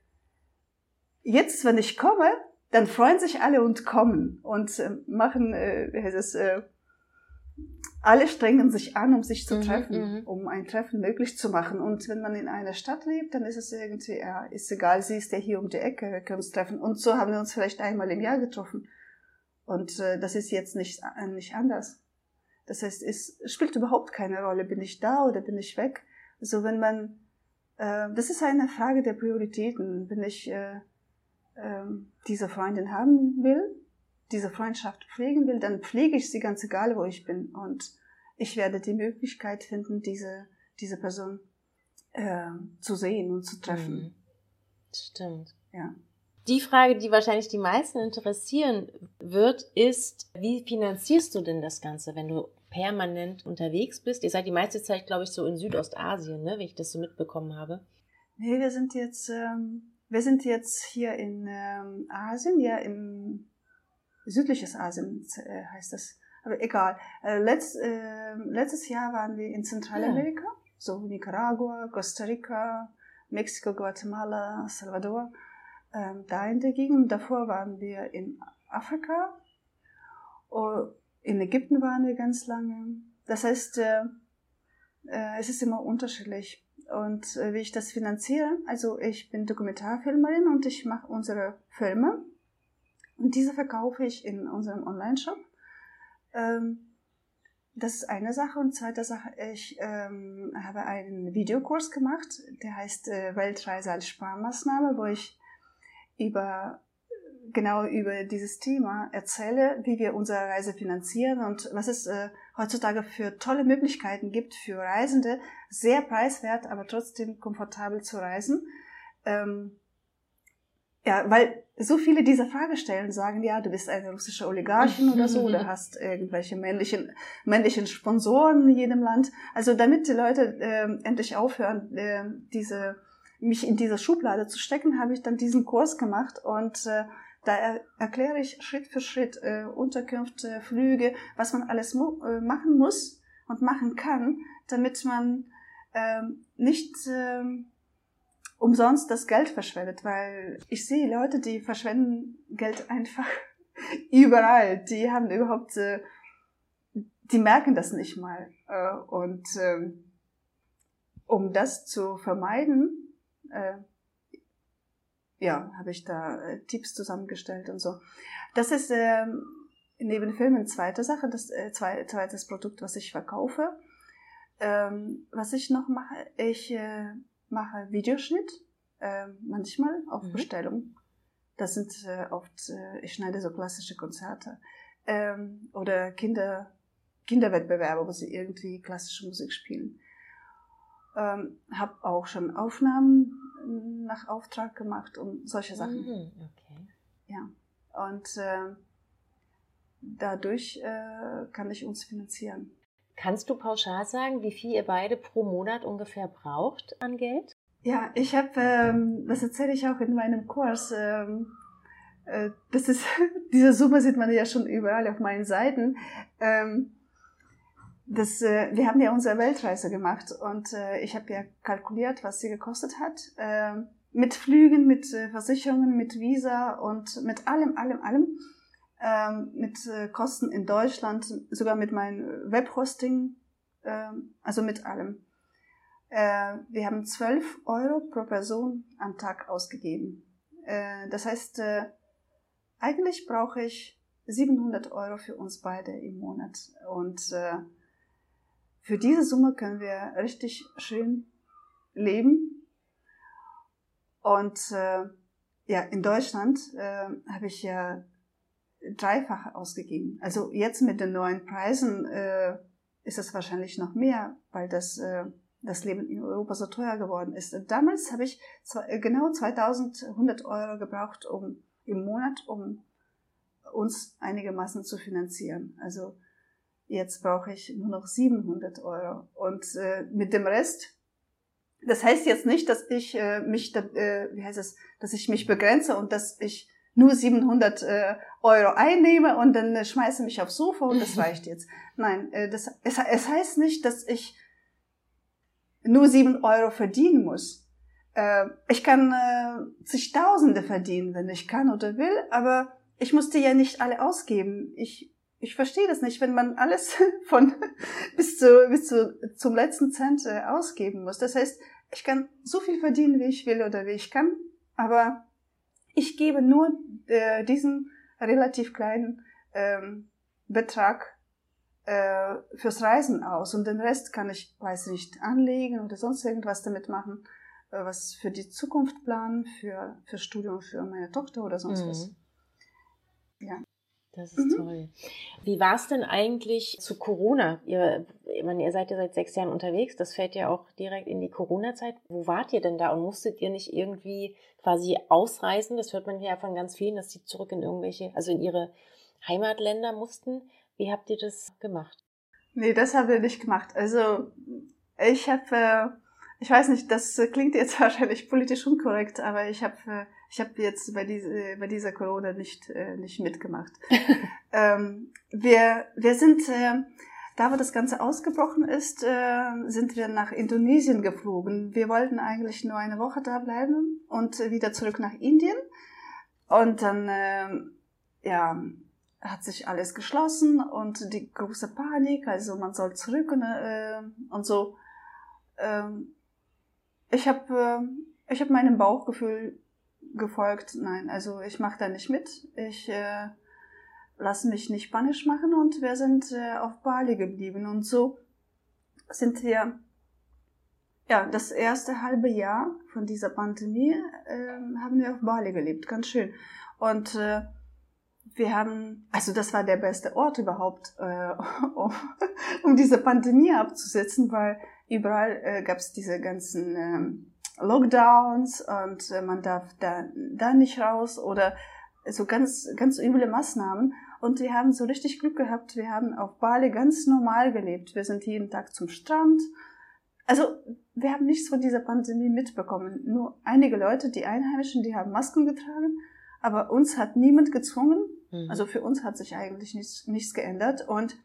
jetzt, wenn ich komme, dann freuen sich alle und kommen und äh, machen, äh, wie heißt es, äh, alle strengen sich an, um sich zu mhm, treffen, mhm, um ein Treffen möglich zu machen. Und wenn man in einer Stadt lebt, dann ist es irgendwie, ja, ist egal, sie ist ja hier um die Ecke, wir können uns treffen. Und so haben wir uns vielleicht einmal im Jahr getroffen. Und äh, das ist jetzt nicht, äh, nicht anders. Das heißt, es spielt überhaupt keine Rolle, bin ich da oder bin ich weg. Also wenn man, äh, das ist eine Frage der Prioritäten. Bin ich äh, diese Freundin haben will, diese Freundschaft pflegen will, dann pflege ich sie ganz egal, wo ich bin. Und ich werde die Möglichkeit finden, diese, diese Person äh, zu sehen und zu treffen. Mhm. Stimmt. Ja. Die Frage, die wahrscheinlich die meisten interessieren wird, ist, wie finanzierst du denn das Ganze, wenn du permanent unterwegs bist? Ihr seid die meiste Zeit, glaube ich, so in Südostasien, ne, wie ich das so mitbekommen habe. Nee, wir sind jetzt ähm, wir sind jetzt hier in ähm, Asien, ja, im südliches Asien äh, heißt das. Aber egal. Äh, letzt, äh, letztes Jahr waren wir in Zentralamerika, ja. so Nicaragua, Costa Rica, Mexiko, Guatemala, Salvador. Ähm, da in der Gegend. Davor waren wir in Afrika. Oh, in Ägypten waren wir ganz lange. Das heißt, äh, äh, es ist immer unterschiedlich und äh, wie ich das finanziere. Also ich bin Dokumentarfilmerin und ich mache unsere Filme und diese verkaufe ich in unserem Online-Shop. Ähm, das ist eine Sache. Und zweite Sache, ich ähm, habe einen Videokurs gemacht, der heißt äh, Weltreise als Sparmaßnahme, wo ich über genau über dieses Thema erzähle, wie wir unsere Reise finanzieren und was es äh, heutzutage für tolle Möglichkeiten gibt für Reisende, sehr preiswert, aber trotzdem komfortabel zu reisen. Ähm, ja, weil so viele diese Frage stellen, sagen, ja, du bist eine russische Oligarchin oder so, oder (laughs) hast irgendwelche männlichen, männlichen Sponsoren in jedem Land. Also damit die Leute äh, endlich aufhören, äh, diese mich in diese Schublade zu stecken, habe ich dann diesen Kurs gemacht und äh, da er, erkläre ich Schritt für Schritt äh, Unterkünfte, Flüge, was man alles äh, machen muss und machen kann, damit man ähm, nicht ähm, umsonst das Geld verschwendet, weil ich sehe Leute, die verschwenden Geld einfach (laughs) überall. Die haben überhaupt, äh, die merken das nicht mal. Äh, und ähm, um das zu vermeiden, äh, ja, habe ich da äh, Tipps zusammengestellt und so. Das ist ähm, neben Filmen zweite Sache, das äh, zwei, zweites Produkt, was ich verkaufe. Ähm, was ich noch mache, ich äh, mache Videoschnitt, äh, manchmal auf mhm. Bestellung. Das sind äh, oft, äh, ich schneide so klassische Konzerte ähm, oder Kinder, Kinderwettbewerbe, wo sie irgendwie klassische Musik spielen. Ähm, habe auch schon Aufnahmen nach Auftrag gemacht und solche Sachen. Mhm, okay. Ja. Und äh, dadurch äh, kann ich uns finanzieren. Kannst du pauschal sagen, wie viel ihr beide pro Monat ungefähr braucht an Geld? Ja, ich habe, ähm, das erzähle ich auch in meinem Kurs. Ähm, äh, das ist (laughs) diese Summe sieht man ja schon überall auf meinen Seiten. Ähm, das, äh, wir haben ja unsere Weltreise gemacht und äh, ich habe ja kalkuliert, was sie gekostet hat. Äh, mit Flügen, mit äh, Versicherungen, mit Visa und mit allem, allem, allem. Ähm, mit äh, Kosten in Deutschland, sogar mit meinem Webhosting, äh, also mit allem. Äh, wir haben 12 Euro pro Person am Tag ausgegeben. Äh, das heißt, äh, eigentlich brauche ich 700 Euro für uns beide im Monat. Und äh, für diese Summe können wir richtig schön leben. Und äh, ja, in Deutschland äh, habe ich ja dreifache ausgegeben. Also jetzt mit den neuen Preisen äh, ist es wahrscheinlich noch mehr, weil das, äh, das Leben in Europa so teuer geworden ist. Und damals habe ich zwei, äh, genau 2100 Euro gebraucht um, im Monat, um uns einigermaßen zu finanzieren. Also jetzt brauche ich nur noch 700 Euro. Und äh, mit dem Rest, das heißt jetzt nicht, dass ich äh, mich, äh, wie heißt es, dass ich mich begrenze und dass ich nur 700 äh, Euro einnehme und dann äh, schmeiße mich aufs Sofa und das (laughs) reicht jetzt. Nein, äh, das, es, es heißt nicht, dass ich nur 7 Euro verdienen muss. Äh, ich kann äh, zigtausende verdienen, wenn ich kann oder will, aber ich muss die ja nicht alle ausgeben. Ich, ich verstehe das nicht, wenn man alles (laughs) von (laughs) bis zu, bis zu zum letzten Cent äh, ausgeben muss. Das heißt, ich kann so viel verdienen, wie ich will oder wie ich kann, aber ich gebe nur äh, diesen relativ kleinen ähm, Betrag äh, fürs Reisen aus und den Rest kann ich, weiß nicht, anlegen oder sonst irgendwas damit machen, äh, was für die Zukunft planen, für, für Studium für meine Tochter oder sonst mhm. was. Ja. Das ist mhm. toll. Wie war es denn eigentlich zu Corona? Ihr, ich meine, ihr seid ja seit sechs Jahren unterwegs. Das fällt ja auch direkt in die Corona-Zeit. Wo wart ihr denn da und musstet ihr nicht irgendwie quasi ausreisen? Das hört man ja von ganz vielen, dass sie zurück in irgendwelche, also in ihre Heimatländer mussten. Wie habt ihr das gemacht? Nee, das haben wir nicht gemacht. Also ich habe, äh, ich weiß nicht, das klingt jetzt (laughs) wahrscheinlich politisch unkorrekt, aber ich habe äh, ich habe jetzt bei, diese, bei dieser Corona nicht, äh, nicht mitgemacht. (laughs) ähm, wir, wir sind, äh, da wo das Ganze ausgebrochen ist, äh, sind wir nach Indonesien geflogen. Wir wollten eigentlich nur eine Woche da bleiben und wieder zurück nach Indien. Und dann, äh, ja, hat sich alles geschlossen und die große Panik, also man soll zurück und, äh, und so. Ähm, ich habe äh, ich hab meinem Bauchgefühl gefolgt, nein, also ich mache da nicht mit. Ich äh, lasse mich nicht panisch machen und wir sind äh, auf Bali geblieben. Und so sind wir, ja, das erste halbe Jahr von dieser Pandemie äh, haben wir auf Bali gelebt, ganz schön. Und äh, wir haben, also das war der beste Ort überhaupt, äh, (laughs) um, um diese Pandemie abzusetzen, weil überall äh, gab es diese ganzen äh, Lockdowns und äh, man darf da, da nicht raus oder so ganz, ganz üble Maßnahmen. Und wir haben so richtig Glück gehabt. Wir haben auf Bali ganz normal gelebt. Wir sind jeden Tag zum Strand. Also, wir haben nichts von dieser Pandemie mitbekommen. Nur einige Leute, die Einheimischen, die haben Masken getragen. Aber uns hat niemand gezwungen. Mhm. Also für uns hat sich eigentlich nichts, nichts geändert. Und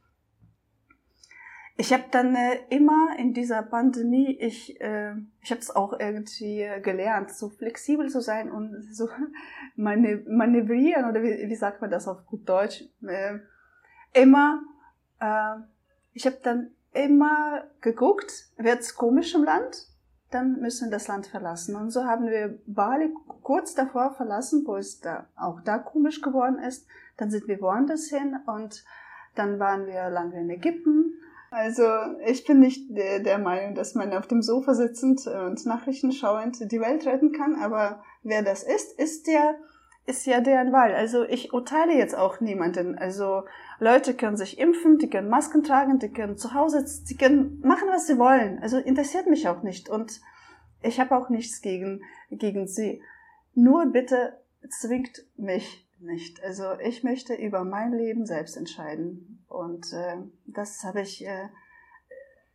ich habe dann äh, immer in dieser Pandemie, ich, äh, ich habe es auch irgendwie gelernt, so flexibel zu sein und so (laughs) manövrieren oder wie, wie sagt man das auf gut Deutsch? Äh, immer, äh, ich habe dann immer geguckt, wird's komisch im Land, dann müssen wir das Land verlassen. Und so haben wir Bali kurz davor verlassen, wo es da auch da komisch geworden ist. Dann sind wir woanders hin und dann waren wir lange in Ägypten also ich bin nicht der, der Meinung, dass man auf dem Sofa sitzend und Nachrichten schauend die Welt retten kann, aber wer das ist, ist der ist ja deren Wahl. Also ich urteile jetzt auch niemanden. Also Leute können sich impfen, die können Masken tragen, die können zu Hause, die können machen, was sie wollen. Also interessiert mich auch nicht. Und ich habe auch nichts gegen, gegen sie. Nur bitte zwingt mich nicht. Also ich möchte über mein Leben selbst entscheiden. Und äh, das habe ich, äh,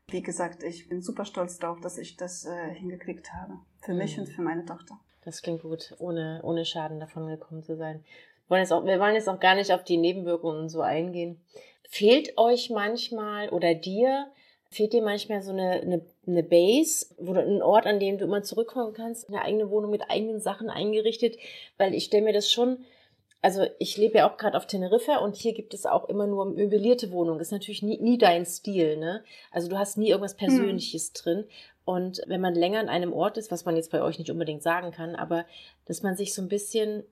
wie gesagt, ich bin super stolz darauf, dass ich das äh, hingekriegt habe. Für mhm. mich und für meine Tochter. Das klingt gut, ohne, ohne Schaden davon gekommen zu sein. Wir wollen, jetzt auch, wir wollen jetzt auch gar nicht auf die Nebenwirkungen so eingehen. Fehlt euch manchmal oder dir, fehlt dir manchmal so eine, eine, eine Base, wo du, ein Ort, an dem du immer zurückkommen kannst, eine eigene Wohnung mit eigenen Sachen eingerichtet? Weil ich stelle mir das schon also ich lebe ja auch gerade auf Teneriffa und hier gibt es auch immer nur möblierte Wohnungen. Das ist natürlich nie, nie dein Stil, ne? Also du hast nie irgendwas hm. Persönliches hm. drin. Und wenn man länger an einem Ort ist, was man jetzt bei euch nicht unbedingt sagen kann, aber dass man sich so ein bisschen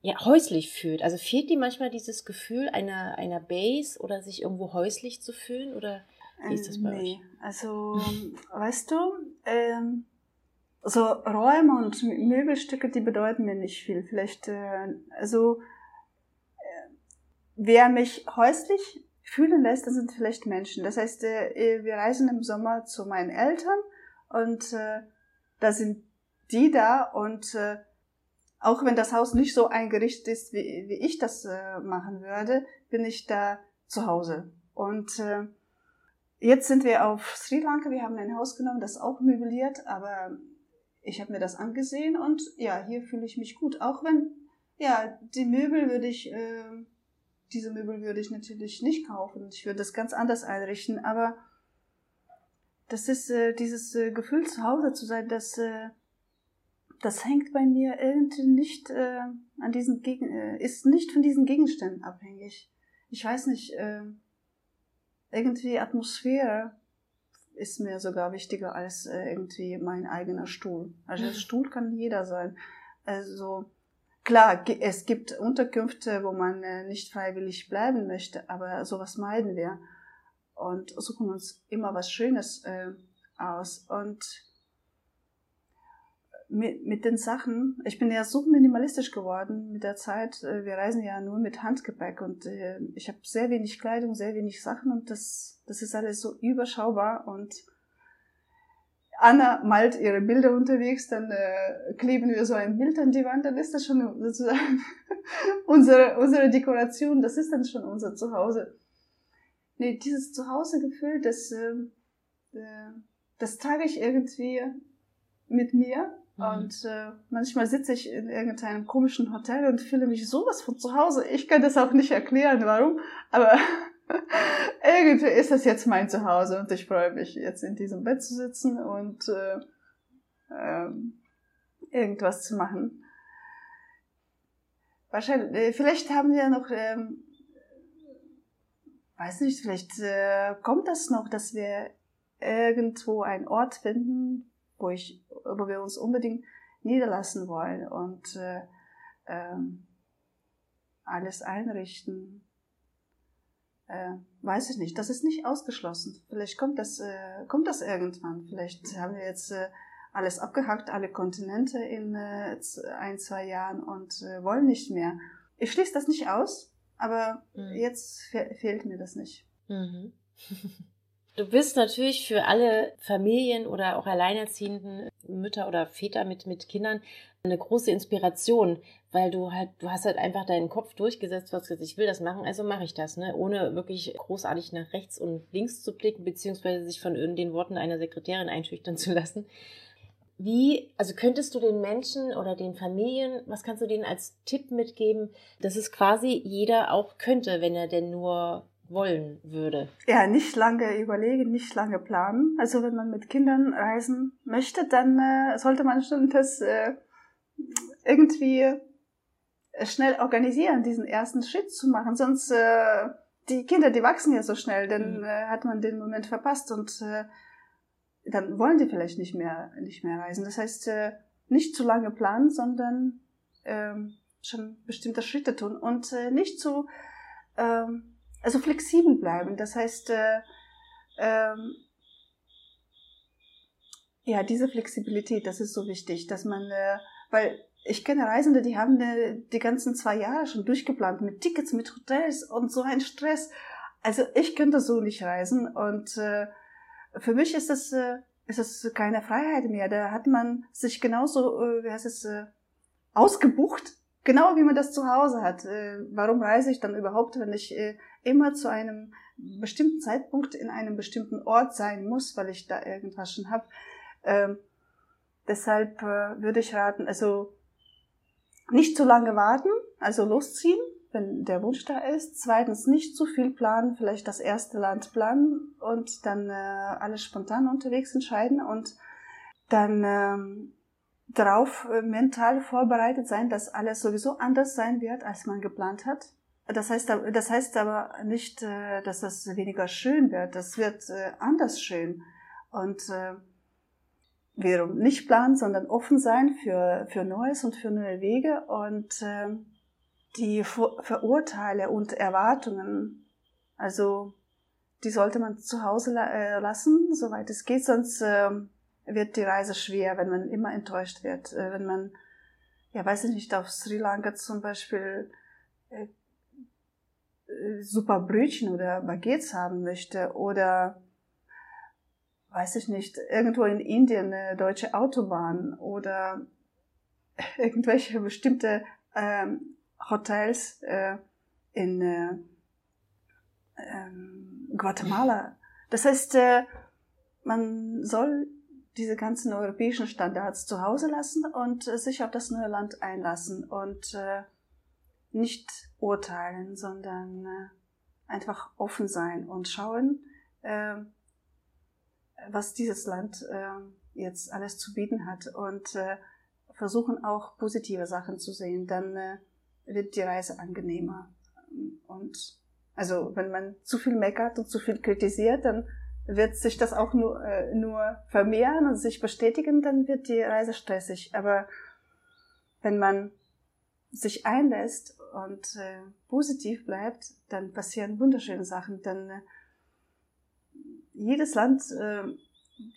ja, häuslich fühlt. Also fehlt dir manchmal dieses Gefühl einer, einer Base oder sich irgendwo häuslich zu fühlen? Oder wie ist das bei nee. euch? Also, weißt du, ähm, so Räume und Möbelstücke, die bedeuten mir nicht viel. Vielleicht, äh, also, wer mich häuslich fühlen lässt, das sind vielleicht Menschen. Das heißt, äh, wir reisen im Sommer zu meinen Eltern und äh, da sind die da und äh, auch wenn das Haus nicht so eingerichtet ist, wie, ich das äh, machen würde, bin ich da zu Hause. Und äh, jetzt sind wir auf Sri Lanka. Wir haben ein Haus genommen, das auch möbliert, aber ich habe mir das angesehen und ja, hier fühle ich mich gut. Auch wenn, ja, die Möbel würde ich, äh, diese Möbel würde ich natürlich nicht kaufen. Ich würde das ganz anders einrichten, aber das ist äh, dieses äh, Gefühl, zu Hause zu sein, das äh, das hängt bei mir irgendwie nicht äh, an diesen Gegen äh, ist nicht von diesen Gegenständen abhängig. Ich weiß nicht, äh, irgendwie Atmosphäre ist mir sogar wichtiger als äh, irgendwie mein eigener Stuhl. Also der Stuhl kann jeder sein. Also klar, es gibt Unterkünfte, wo man äh, nicht freiwillig bleiben möchte, aber sowas meiden wir und suchen uns immer was Schönes äh, aus und mit, mit den Sachen, ich bin ja so minimalistisch geworden mit der Zeit. Äh, wir reisen ja nur mit Handgepäck und äh, ich habe sehr wenig Kleidung, sehr wenig Sachen und das, das ist alles so überschaubar und Anna malt ihre Bilder unterwegs, dann äh, kleben wir so ein Bild an die Wand, dann ist das schon sozusagen (laughs) unsere, unsere Dekoration, das ist dann schon unser Zuhause. Nee, dieses Zuhausegefühl, das, äh, äh das trage ich irgendwie mit mir Mhm. Und äh, manchmal sitze ich in irgendeinem komischen Hotel und fühle mich sowas von zu Hause. Ich kann das auch nicht erklären, warum, aber (laughs) irgendwie ist das jetzt mein Zuhause und ich freue mich, jetzt in diesem Bett zu sitzen und äh, äh, irgendwas zu machen. Wahrscheinlich, äh, vielleicht haben wir noch, ähm, weiß nicht, vielleicht äh, kommt das noch, dass wir irgendwo einen Ort finden, wo, ich, wo wir uns unbedingt niederlassen wollen und äh, ähm, alles einrichten. Äh, weiß ich nicht. Das ist nicht ausgeschlossen. Vielleicht kommt das, äh, kommt das irgendwann. Vielleicht haben wir jetzt äh, alles abgehackt, alle Kontinente in äh, ein, zwei Jahren und äh, wollen nicht mehr. Ich schließe das nicht aus, aber mhm. jetzt fe fehlt mir das nicht. Mhm. (laughs) Du bist natürlich für alle Familien oder auch alleinerziehenden Mütter oder Väter mit, mit Kindern eine große Inspiration, weil du halt, du hast halt einfach deinen Kopf durchgesetzt, was gesagt, ich will das machen, also mache ich das, ne? ohne wirklich großartig nach rechts und links zu blicken, beziehungsweise sich von den Worten einer Sekretärin einschüchtern zu lassen. Wie, also könntest du den Menschen oder den Familien, was kannst du denen als Tipp mitgeben, dass es quasi jeder auch könnte, wenn er denn nur wollen würde? Ja, nicht lange überlegen, nicht lange planen. Also wenn man mit Kindern reisen möchte, dann äh, sollte man schon das äh, irgendwie schnell organisieren, diesen ersten Schritt zu machen. Sonst äh, die Kinder, die wachsen ja so schnell, dann mhm. äh, hat man den Moment verpasst und äh, dann wollen die vielleicht nicht mehr nicht mehr reisen. Das heißt, äh, nicht zu lange planen, sondern äh, schon bestimmte Schritte tun und äh, nicht zu ähm, also flexibel bleiben. Das heißt, äh, ähm, ja, diese Flexibilität, das ist so wichtig, dass man, äh, weil ich kenne Reisende, die haben äh, die ganzen zwei Jahre schon durchgeplant mit Tickets, mit Hotels und so ein Stress. Also ich könnte so nicht reisen und äh, für mich ist das, äh, ist das keine Freiheit mehr. Da hat man sich genauso, äh, wie heißt es, äh, ausgebucht, genau wie man das zu Hause hat. Äh, warum reise ich dann überhaupt, wenn ich äh, immer zu einem bestimmten Zeitpunkt in einem bestimmten Ort sein muss, weil ich da irgendwas schon habe. Ähm, deshalb äh, würde ich raten, also nicht zu lange warten, also losziehen, wenn der Wunsch da ist. Zweitens nicht zu viel planen, vielleicht das erste Land planen und dann äh, alles spontan unterwegs entscheiden und dann ähm, darauf äh, mental vorbereitet sein, dass alles sowieso anders sein wird, als man geplant hat. Das heißt, das heißt aber nicht, äh, dass das weniger schön wird. Das wird äh, anders schön. Und äh, wir nicht planen, sondern offen sein für, für Neues und für neue Wege. Und die Verurteile und Erwartungen, also die sollte man zu Hause äh, lassen, soweit es geht, sonst äh, wird die Reise schwer, wenn man immer enttäuscht wird. Äh, wenn man, ja, weiß ich nicht, auf Sri Lanka zum Beispiel äh, äh, super Brötchen oder Baguettes haben möchte oder weiß ich nicht, irgendwo in Indien eine deutsche Autobahn oder (laughs) irgendwelche bestimmte ähm, Hotels äh, in äh, ähm, Guatemala. Das heißt, äh, man soll diese ganzen europäischen Standards zu Hause lassen und äh, sich auf das neue Land einlassen und äh, nicht urteilen, sondern äh, einfach offen sein und schauen, äh, was dieses Land äh, jetzt alles zu bieten hat und äh, versuchen auch positive Sachen zu sehen, dann äh, wird die Reise angenehmer. Und also wenn man zu viel meckert und zu viel kritisiert, dann wird sich das auch nur, äh, nur vermehren und sich bestätigen, dann wird die Reise stressig. Aber wenn man sich einlässt und äh, positiv bleibt, dann passieren wunderschöne Sachen. Dann äh, jedes Land, äh,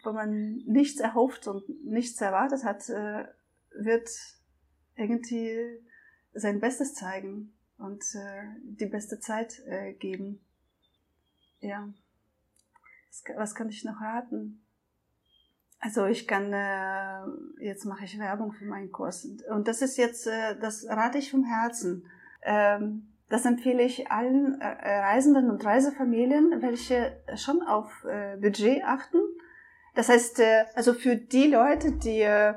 wo man nichts erhofft und nichts erwartet hat, äh, wird irgendwie sein Bestes zeigen und äh, die beste Zeit äh, geben. Ja. Was, was kann ich noch raten? Also ich kann, äh, jetzt mache ich Werbung für meinen Kurs. Und das ist jetzt, äh, das rate ich vom Herzen. Ähm, das empfehle ich allen äh, Reisenden und Reisefamilien, welche schon auf äh, Budget achten. Das heißt, äh, also für die Leute, die äh,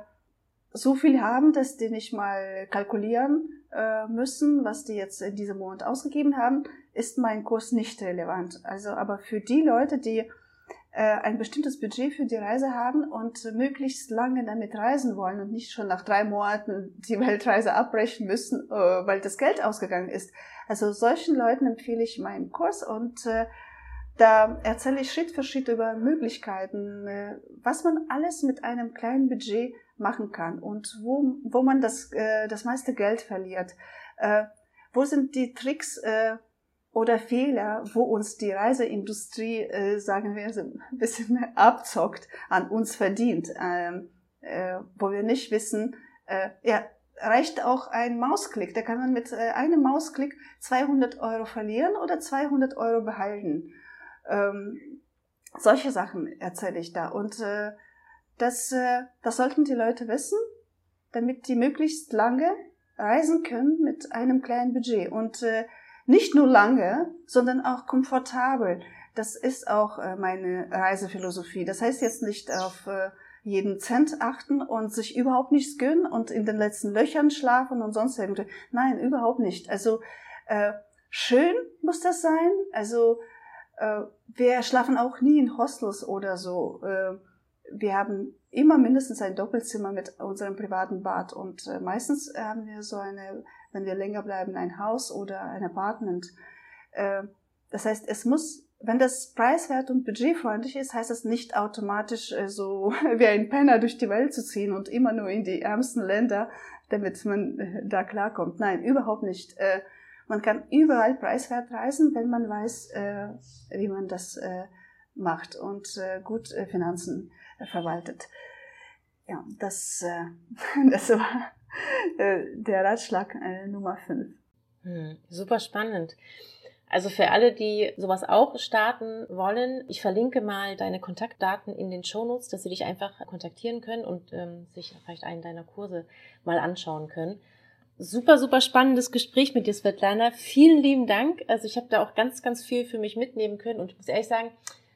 so viel haben, dass die nicht mal kalkulieren äh, müssen, was die jetzt in diesem Monat ausgegeben haben, ist mein Kurs nicht relevant. Also aber für die Leute, die äh, ein bestimmtes Budget für die Reise haben und möglichst lange damit reisen wollen und nicht schon nach drei Monaten die Weltreise abbrechen müssen, äh, weil das Geld ausgegangen ist. Also solchen Leuten empfehle ich meinen Kurs und äh, da erzähle ich Schritt für Schritt über Möglichkeiten, äh, was man alles mit einem kleinen Budget machen kann und wo, wo man das, äh, das meiste Geld verliert. Äh, wo sind die Tricks äh, oder Fehler, wo uns die Reiseindustrie, äh, sagen wir, ein bisschen (laughs) abzockt, an uns verdient, ähm, äh, wo wir nicht wissen, äh, ja, reicht auch ein Mausklick. Da kann man mit äh, einem Mausklick 200 Euro verlieren oder 200 Euro behalten. Ähm, solche Sachen erzähle ich da. Und äh, das, äh, das sollten die Leute wissen, damit die möglichst lange reisen können mit einem kleinen Budget. Und äh, nicht nur lange, sondern auch komfortabel. Das ist auch äh, meine Reisephilosophie. Das heißt jetzt nicht auf äh, jeden Cent achten und sich überhaupt nichts gönnen und in den letzten Löchern schlafen und sonst irgendwie. Nein, überhaupt nicht. Also äh, schön muss das sein. Also äh, wir schlafen auch nie in Hostels oder so. Äh, wir haben immer mindestens ein Doppelzimmer mit unserem privaten Bad und äh, meistens haben wir so eine, wenn wir länger bleiben, ein Haus oder ein Apartment. Äh, das heißt, es muss, wenn das preiswert und budgetfreundlich ist, heißt das nicht automatisch äh, so (laughs) wie ein Penner durch die Welt zu ziehen und immer nur in die ärmsten Länder, damit man äh, da klarkommt. Nein, überhaupt nicht. Äh, man kann überall preiswert reisen, wenn man weiß, wie man das macht und gut Finanzen verwaltet. Ja, das, (laughs) das war der Ratschlag Nummer 5. Hm, super spannend. Also für alle, die sowas auch starten wollen, ich verlinke mal deine Kontaktdaten in den Shownotes, dass sie dich einfach kontaktieren können und ähm, sich vielleicht einen deiner Kurse mal anschauen können. Super, super spannendes Gespräch mit dir, Svetlana. Vielen lieben Dank. Also ich habe da auch ganz, ganz viel für mich mitnehmen können und ich muss ehrlich sagen,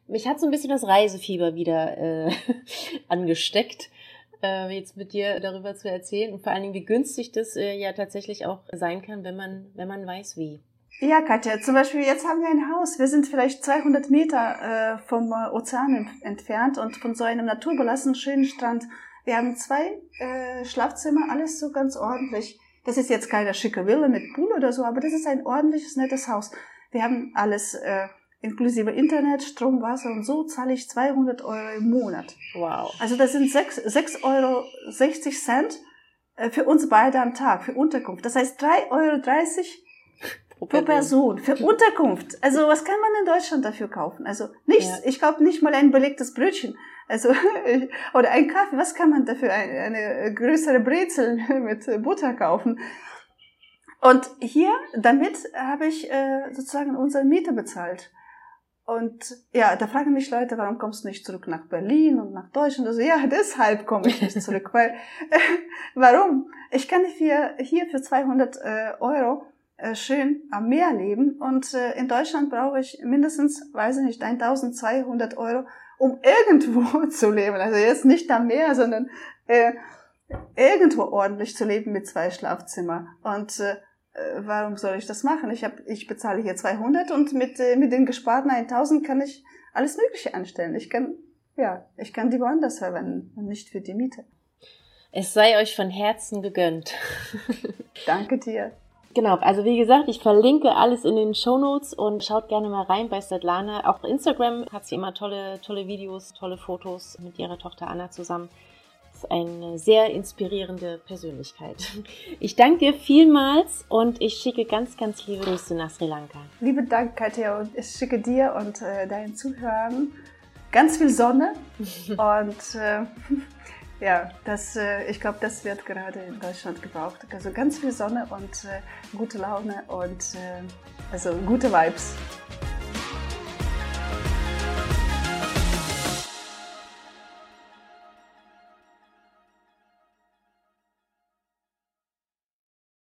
mich hat so ein bisschen das Reisefieber wieder äh, (laughs) angesteckt, äh, jetzt mit dir darüber zu erzählen und vor allen Dingen, wie günstig das äh, ja tatsächlich auch sein kann, wenn man, wenn man weiß, wie. Ja, Katja, zum Beispiel jetzt haben wir ein Haus. Wir sind vielleicht 200 Meter äh, vom Ozean entfernt und von so einem naturbelassenen schönen Strand. Wir haben zwei äh, Schlafzimmer, alles so ganz ordentlich. Das ist jetzt keine schicke Villa mit Pool oder so, aber das ist ein ordentliches, nettes Haus. Wir haben alles äh, inklusive Internet, Strom, Wasser und so zahle ich 200 Euro im Monat. Wow. Also das sind 6, 6 Euro 60 Cent äh, für uns beide am Tag, für Unterkunft. Das heißt 3,30 Euro pro Person. Person. Für Unterkunft. Also was kann man in Deutschland dafür kaufen? Also nichts. Ja. Ich glaube nicht mal ein belegtes Brötchen. Also (laughs) oder ein Kaffee. Was kann man dafür? Eine, größere Brezel (laughs) mit Butter kaufen. Und hier, damit habe ich äh, sozusagen unsere Miete bezahlt. Und ja, da fragen mich Leute, warum kommst du nicht zurück nach Berlin und nach Deutschland? Also ja, (laughs) deshalb komme ich nicht zurück, weil äh, warum? Ich kann hier, hier für 200 äh, Euro schön am Meer leben und äh, in Deutschland brauche ich mindestens, weiß ich nicht, 1200 Euro, um (laughs) irgendwo zu leben. Also jetzt nicht am Meer, sondern äh, irgendwo ordentlich zu leben mit zwei Schlafzimmer. Und äh, äh, warum soll ich das machen? Ich, hab, ich bezahle hier 200 und mit, äh, mit den gesparten 1000 kann ich alles Mögliche anstellen. Ich kann, ja, ich kann die woanders verwenden und nicht für die Miete. Es sei euch von Herzen gegönnt. Danke dir. Genau, also wie gesagt, ich verlinke alles in den Show Notes und schaut gerne mal rein bei Svetlana. Auch Instagram hat sie immer tolle, tolle Videos, tolle Fotos mit ihrer Tochter Anna zusammen eine sehr inspirierende Persönlichkeit. (laughs) Ich danke dir vielmals und ich schicke ganz, ganz liebe Grüße nach Sri Lanka. Liebe Dank, Katja, und ich schicke dir und äh, deinen Zuhörern ganz viel Sonne (laughs) und äh, (laughs) ja, das, äh, ich glaube, das wird gerade in Deutschland gebraucht. Also ganz viel Sonne und äh, gute Laune und äh, also gute Vibes.